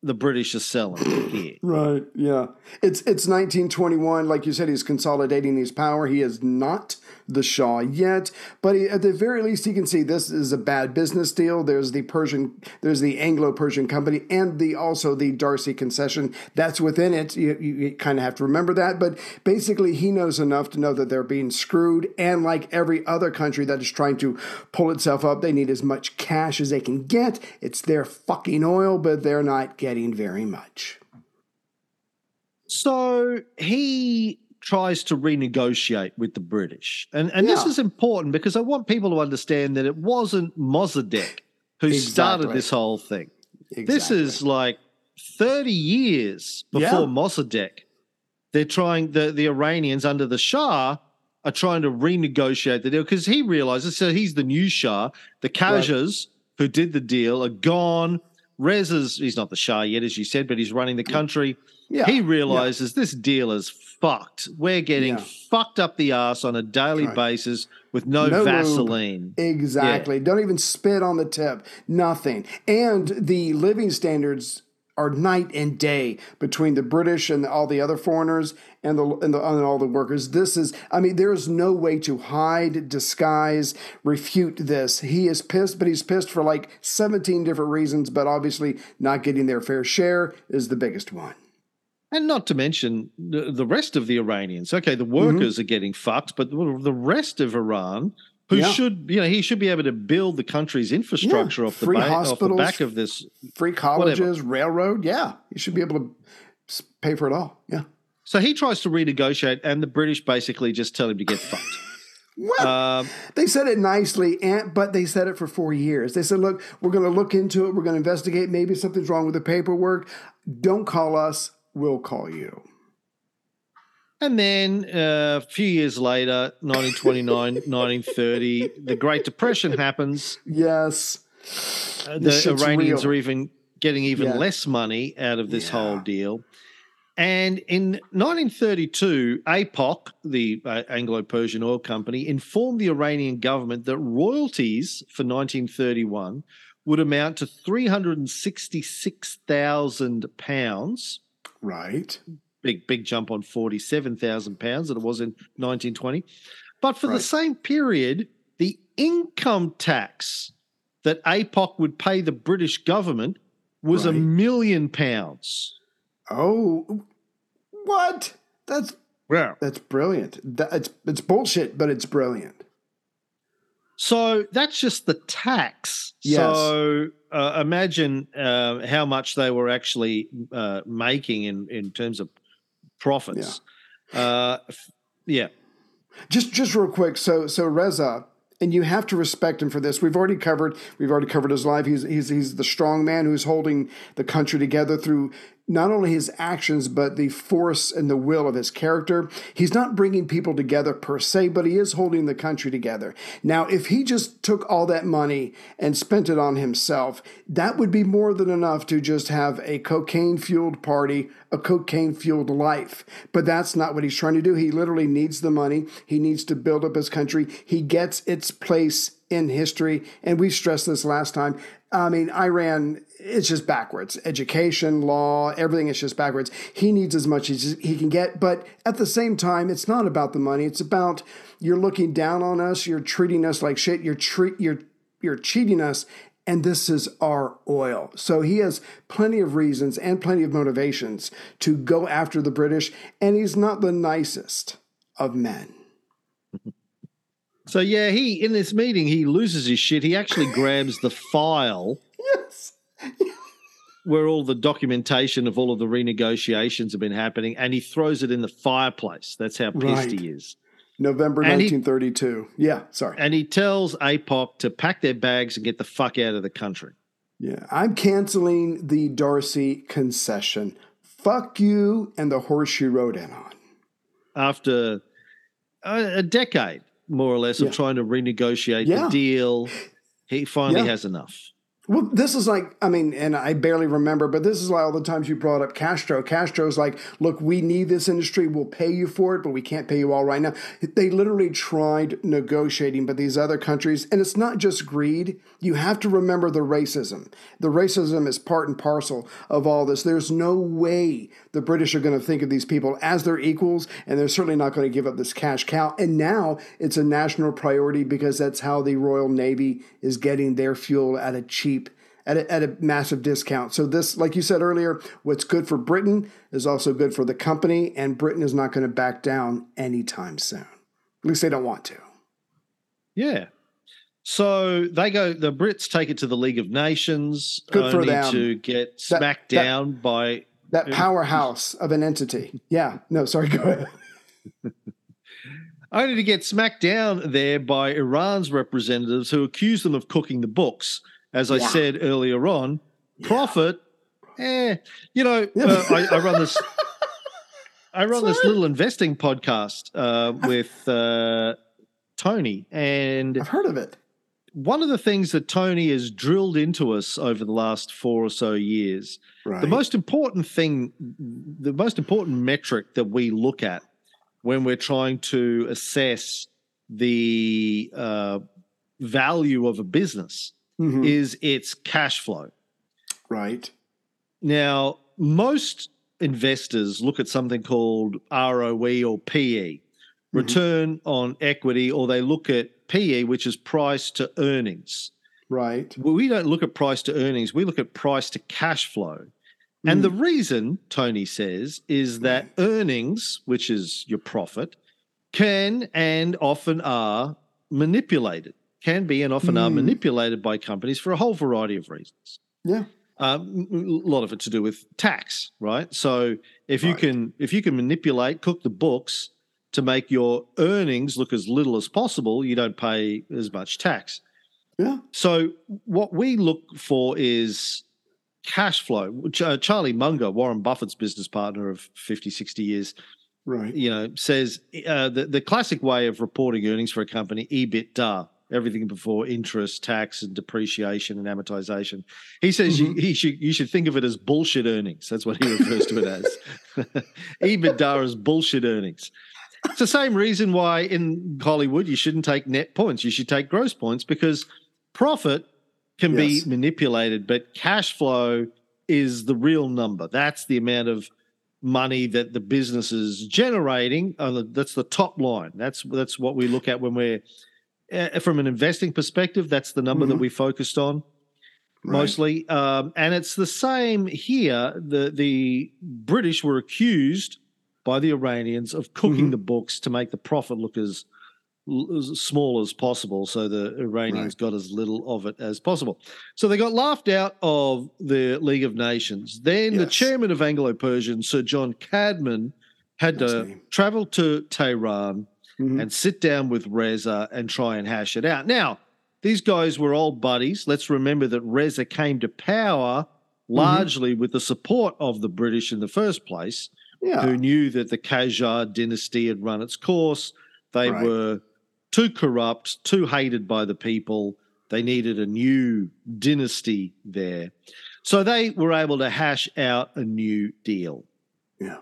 the British are selling here. Right. Yeah. It's it's 1921. Like you said, he's consolidating his power. He is not the Shah yet, but he, at the very least, he can see this is a bad business deal. There's the Persian, there's the Anglo-Persian company, and the also the D'Arcy concession. That's within it. You, you, you kind of have to remember that. But basically, he knows enough to know that they're being screwed. And like every other country that is trying to pull itself up, they need as much cash as they can get. It's their fucking oil, but they're not getting very much. So he tries to renegotiate with the British. And, and this is important because I want people to understand that it wasn't Mossadegh who started this whole thing. This is like 30 years before Yeah. Mossadegh. They're trying, the, the Iranians under the Shah are trying to renegotiate the deal because he realizes, so he's the new Shah. The Qajars who did the deal are gone. Reza's, he's not the Shah yet, as you said, but he's running the country. Yeah, he yeah. realizes this deal is fucked. We're getting Yeah. fucked up the ass on a daily Right. basis with no, No lube. Vaseline. Exactly. Don't even spit on the tip. Nothing. And the living standards are night and day between the British and all the other foreigners and the and, the, and all the workers. This is, I mean, there is no way to hide, disguise, refute this. He is pissed, but he's pissed for like 17 different reasons, but obviously not getting their fair share is the biggest one. And not to mention the, the rest of the Iranians. Okay, the Mm-hmm. workers are getting fucked, but the rest of Iran, who Yeah. should, you know, he should be able to build the country's infrastructure Yeah, off, the ba- off the back of this. Free colleges, railroad. Yeah. he should be able to pay for it all. Yeah. So he tries to renegotiate, and the British basically just tell him to get fucked. Well, Um, They said it nicely, and, but they said it for four years. They said, look, we're going to look into it. We're going to investigate. Maybe something's wrong with the paperwork. Don't call us. We'll call you. And then uh, a few years later, 1929, 1930, the Great Depression happens. Yes. Uh, the Iranians real. are even getting even Yeah. less money out of this Yeah. whole deal. And in 1932, APOC, the uh, Anglo Persian Oil Company, informed the Iranian government that royalties for 1931 would amount to 366,000 pounds. Right. Big, big jump on 47,000 pounds that it was in 1920. But for the same period, the income tax that APOC would pay the British government was a million pounds. Oh, what? That's Yeah. that's brilliant. That, it's it's bullshit, but it's brilliant. So that's just the tax. Yes. So uh, imagine uh, how much they were actually uh, making in, in terms of profits. Uh, f- yeah. Just just real quick. So so Reza, and you have to respect him for this. We've already covered we've already covered his life. He's he's he's the strong man who's holding the country together through not only his actions but the force and the will of his character. He's not bringing people together per se, but he is holding the country together. Now, if he just took all that money and spent it on himself, that would be more than enough to just have a cocaine fueled party, a cocaine fueled life. But that's not what he's trying to do. He literally needs the money. He needs to build up his country. He gets its place in history. And we stressed this last time. I mean, Iran, it's just backwards. Education, law, everything is just backwards. He needs as much as he can get. But at the same time, it's not about the money. It's about you're looking down on us. You're treating us like shit. You're treat you're you're cheating us. And this is our oil. So he has plenty of reasons and plenty of motivations to go after the British. And he's not the nicest of men. So yeah, he in this meeting he loses his shit. He actually grabs the file. where all the documentation of all of the renegotiations have been happening, and he throws it in the fireplace. That's how pissed Right. he is. November And he- 1932. yeah, sorry. And he tells APOC to pack their bags and get the fuck out of the country. Yeah, I'm canceling the D'Arcy concession. Fuck you and the horse you rode in on. After a, a decade, more or less, Yeah. of trying to renegotiate Yeah. the deal, he finally Yeah. has enough. Well, this is like, I mean, and I barely remember, but this is like all the times you brought up Castro. Castro's like, look, we need this industry. We'll pay you for it, but we can't pay you all right now. They literally tried negotiating, but these other countries, and it's not just greed. You have to remember the racism. The racism is part and parcel of all this. There's no way the British are going to think of these people as their equals, and they're certainly not going to give up this cash cow. And now it's a national priority because that's how the Royal Navy is getting their fuel at a cheap at a, at a massive discount. So this, like you said earlier, what's good for Britain is also good for the company, and Britain is not going to back down anytime soon. At least they don't want to. Yeah. So they go. The Brits take it to the League of Nations, Good for them. to get That- smacked that- down by That powerhouse of an entity. Yeah. No, sorry. Go ahead. only to get smacked down there by Iran's representatives who accuse them of cooking the books. As I said earlier on, profit, eh, you know, uh, I, I run this. I run this little investing podcast uh, with uh, Tony, and I've heard of it. one of the things that Tony has drilled into us over the last four or so years, Right. the most important thing, the most important metric that we look at when we're trying to assess the uh, value of a business Mhm. is its cash flow. Right. Now, most investors look at something called ROE or PE, return on equity, or they look at PE, which is price to earnings. Right. Well, we don't look at price to earnings, we look at price to cash flow. And the reason, Tony says, is that earnings, which is your profit, can and often are manipulated, can be and often are manipulated by companies for a whole variety of reasons Yeah. um, a lot of it to do with tax, right? So if you Right. can if you can manipulate, cook the books to make your earnings look as little as possible, you don't pay as much tax. Yeah. So what we look for is cash flow. Which, uh, Charlie Munger, Warren Buffett's business partner of 50, 60 years, Right. you know, says uh, the, the classic way of reporting earnings for a company, EBITDA, everything before interest, tax, and depreciation and amortization. He says you, he should you should think of it as bullshit earnings. That's what he refers to it as. EBITDA is bullshit earnings. It's the same reason why in Hollywood you shouldn't take net points. You should take gross points because profit can Yes. be manipulated, but cash flow is the real number. That's the amount of money that the business is generating. Uh, that's the top line. That's that's what we look at when we're uh, from an investing perspective. That's the number that we focused on. mostly, um, and it's the same here. The the British were accused by the Iranians of cooking Mm-hmm. the books to make the profit look as, as small as possible, so the Iranians got as little of it as possible. So they got laughed out of the League of Nations. Then the chairman of Anglo-Persian, Sir John Cadman, had Nice to name. travel to Tehran Mhm. and sit down with Reza and try and hash it out. Now, these guys were old buddies. Let's remember that Reza came to power largely with the support of the British in the first place, Yeah. who knew that the Qajar dynasty had run its course. They Right. were too corrupt, too hated by the people. They needed a new dynasty there. So they were able to hash out a new deal. Yeah.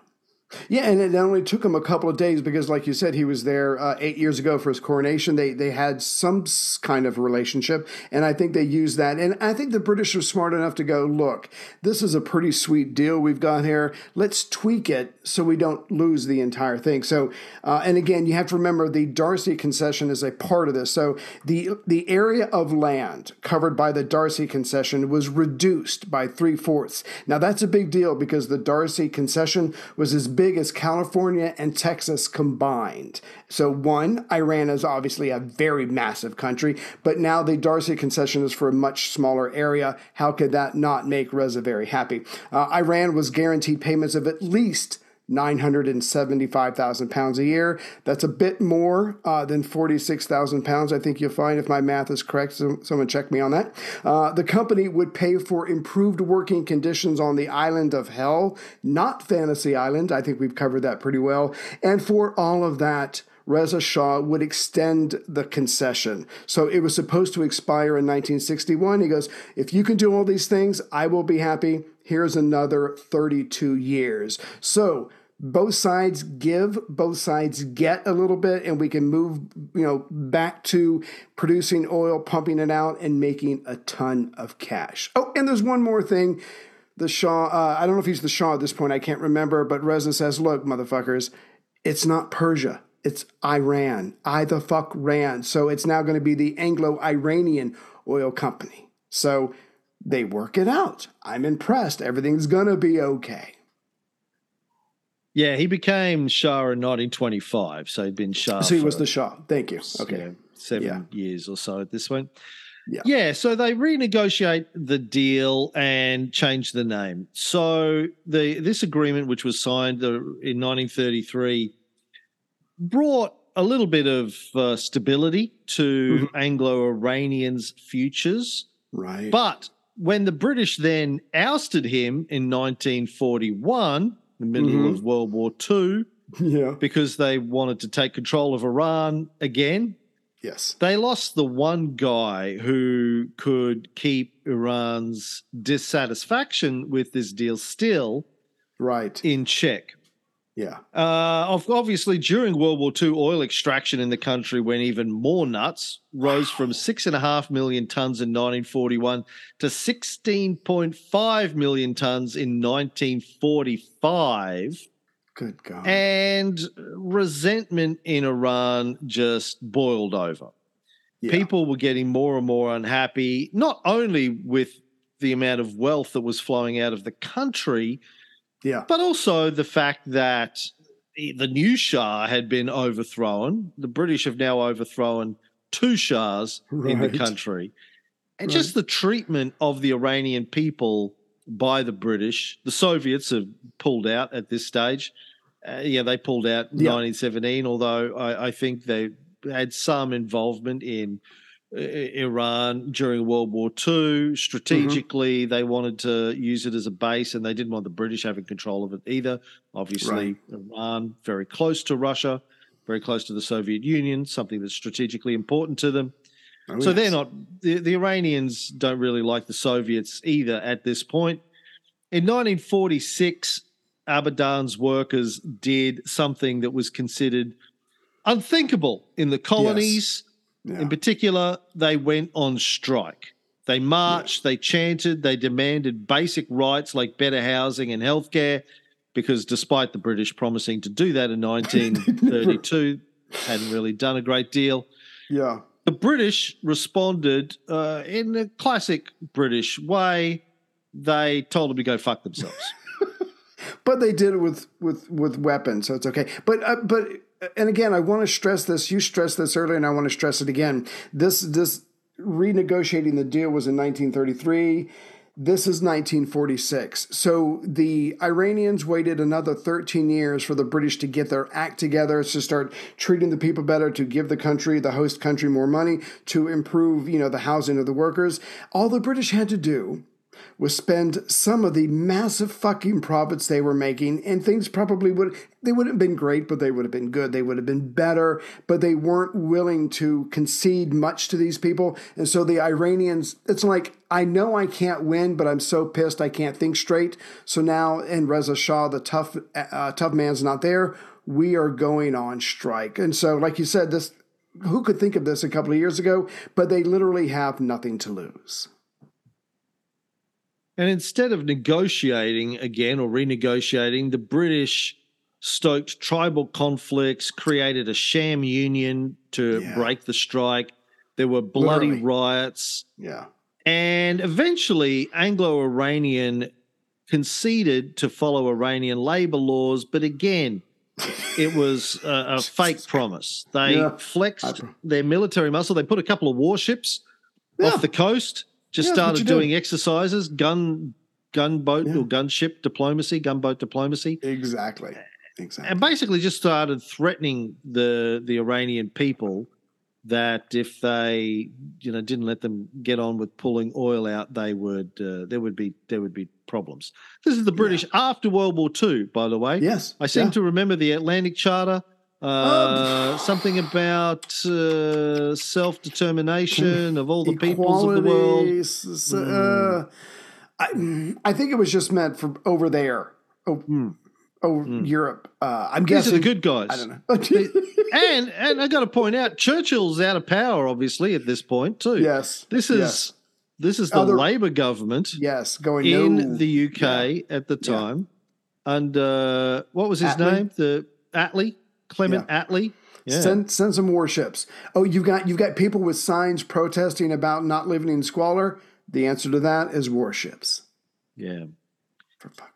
Yeah, and it only took him a couple of days because, like you said, he was there uh, eight years ago for his coronation. They they had some kind of relationship, and I think they used that. And I think the British are smart enough to go, look, this is a pretty sweet deal we've got here. Let's tweak it so we don't lose the entire thing. So, uh, and again, you have to remember the D'Arcy concession is a part of this. So the the area of land covered by the D'Arcy concession was reduced by three fourths. Now that's a big deal because the D'Arcy concession was as big as California and Texas combined. So one, Iran is obviously a very massive country, but now the D'Arcy concession is for a much smaller area. How could that not make Reza very happy? Uh, Iran was guaranteed payments of at least 975,000 pounds a year. That's a bit more uh, than 46,000 pounds, I think you'll find, if my math is correct. So, someone check me on that. Uh, the company would pay for improved working conditions on the island of Hell, not Fantasy Island. I think we've covered that pretty well. And for all of that, Reza Shah would extend the concession. So it was supposed to expire in 1961. He goes, If you can do all these things, I will be happy. Here's another 32 years. So both sides give, both sides get a little bit, and we can move, you know, back to producing oil, pumping it out, and making a ton of cash. Oh, and there's one more thing. The Shah, uh, I don't know if he's the Shah at this point, I can't remember, but Reza says, look, motherfuckers, it's not Persia. It's Iran. I the fuck ran. So it's now going to be the Anglo Iranian oil company. So they work it out. I'm impressed. Everything's going to be okay. Yeah, he became Shah in 1925, so he'd been Shah. so he was the Shah. Thank you. Okay. know, seven Yeah. years or so at this point. Yeah. Yeah, so they renegotiate the deal and change the name. So the this agreement, which was signed uh, in 1933, brought a little bit of uh, stability to Anglo-Iranians' futures. Right. But when the British then ousted him in 1941, the middle Mhm. of World War II, yeah. because they wanted to take control of Iran again, Yes. they lost the one guy who could keep Iran's dissatisfaction with this deal still Right. in check. Yeah. Uh, obviously, during World War II, oil extraction in the country went even more nuts, rose from six and a half million tons in 1941 to 16.5 million tons in 1945. Good God. And resentment in Iran just boiled over. Yeah. People were getting more and more unhappy, not only with the amount of wealth that was flowing out of the country, Yeah. but also the fact that the new Shah had been overthrown. The British have now overthrown two Shahs in the country. And Right. just the treatment of the Iranian people by the British. The Soviets have pulled out at this stage. Uh, yeah, they pulled out in Yeah. 1917, although I, I think they had some involvement in Iran during World War II. Mm-hmm. Strategically, they wanted to use it as a base, and they didn't want the British having control of it either. Obviously, Iran very close to Russia, very close to the Soviet Union, something that's strategically important to them. Oh, so they're not the, the Iranians don't really like the Soviets either at this point. In 1946, Abadan's workers did something that was considered unthinkable in the colonies. Yeah. In particular, they went on strike. They marched, they chanted, they demanded basic rights like better housing and healthcare, because despite the British promising to do that in 1932, hadn't really done a great deal. Yeah. the British responded uh, in a classic British way. They told them to go fuck themselves. but they did it with with with weapons, so it's okay. But uh, but and again, I want to stress this. You stressed this earlier, and I want to stress it again. This this renegotiating the deal was in 1933. This is 1946. So the Iranians waited another 13 years for the British to get their act together, to start treating the people better, to give the country, the host country, more money, to improve, you know, the housing of the workers. All the British had to do was spend some of the massive fucking profits they were making and things probably would they wouldn't have been great but they would have been good. They would have been better but they weren't willing to concede much to these people. And so the iranians it's like i know i can't win but i'm so pissed i can't think straight. So now in reza shah the tough uh, tough man's not there we are going on strike. And so like you said this who could think of this a couple of years ago? But they literally have nothing to lose and instead of negotiating again or renegotiating, the British stoked tribal conflicts, created a sham union to yeah. break the strike. There were bloody Literally. riots. Yeah. And eventually, Anglo Iranian conceded to follow Iranian labor laws, but again, it was a, a fake promise. They yeah. flexed their military muscle. They put a couple of warships yeah. off the coast just yeah, started doing do. exercises, gun gunboat yeah. or gunship diplomacy, gunboat diplomacy. Exactly. Exactly. And basically just started threatening the the Iranian people that if they you know didn't let them get on with pulling oil out, they would uh, there would be there would be problems. This is the British yeah. after World War II, by the way. Yes, I seem yeah. to remember the Atlantic Charter. Uh, um, something about uh, self determination of all the peoples of the world. Uh, I, I, think it was just meant for over there. Oh, mm. over mm. Europe. Uh, I'm These guessing. are the good guys. I don't know. and and I got to point out, Churchill's out of power, obviously, at this point too. Yes. This is yes. this is the Other, Labour government. Yes, going in no, the UK yeah. at the time. Yeah. And uh, what was his Attlee? name? The Attlee. Clement yeah. Attlee. Yeah. Send send some warships. Oh, you've got you've got people with signs protesting about not living in squalor. The answer to that is warships. Yeah.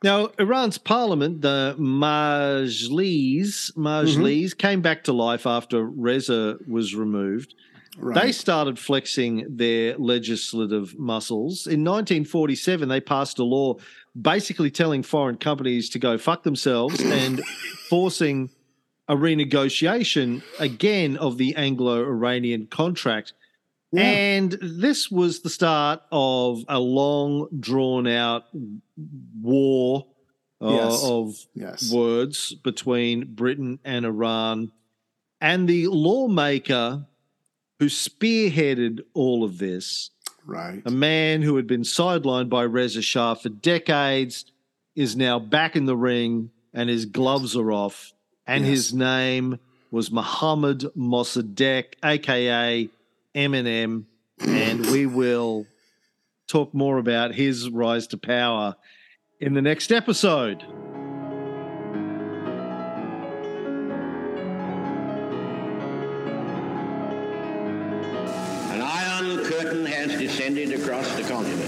Now, Iran's parliament, the Majlis, Majlis mm-hmm. came back to life after Reza was removed. Right. They started flexing their legislative muscles. In 1947, they passed a law basically telling foreign companies to go fuck themselves and forcing a renegotiation again of the Anglo Iranian contract. Yeah. And this was the start of a long, drawn out war uh, yes. of yes. words between Britain and Iran. And the lawmaker who spearheaded all of this, right. a man who had been sidelined by Reza Shah for decades, is now back in the ring and his gloves are off and yes. his name was Mohammad Mossadegh, aka Eminem, and we will talk more about his rise to power in the next episode. An iron curtain has descended across the continent.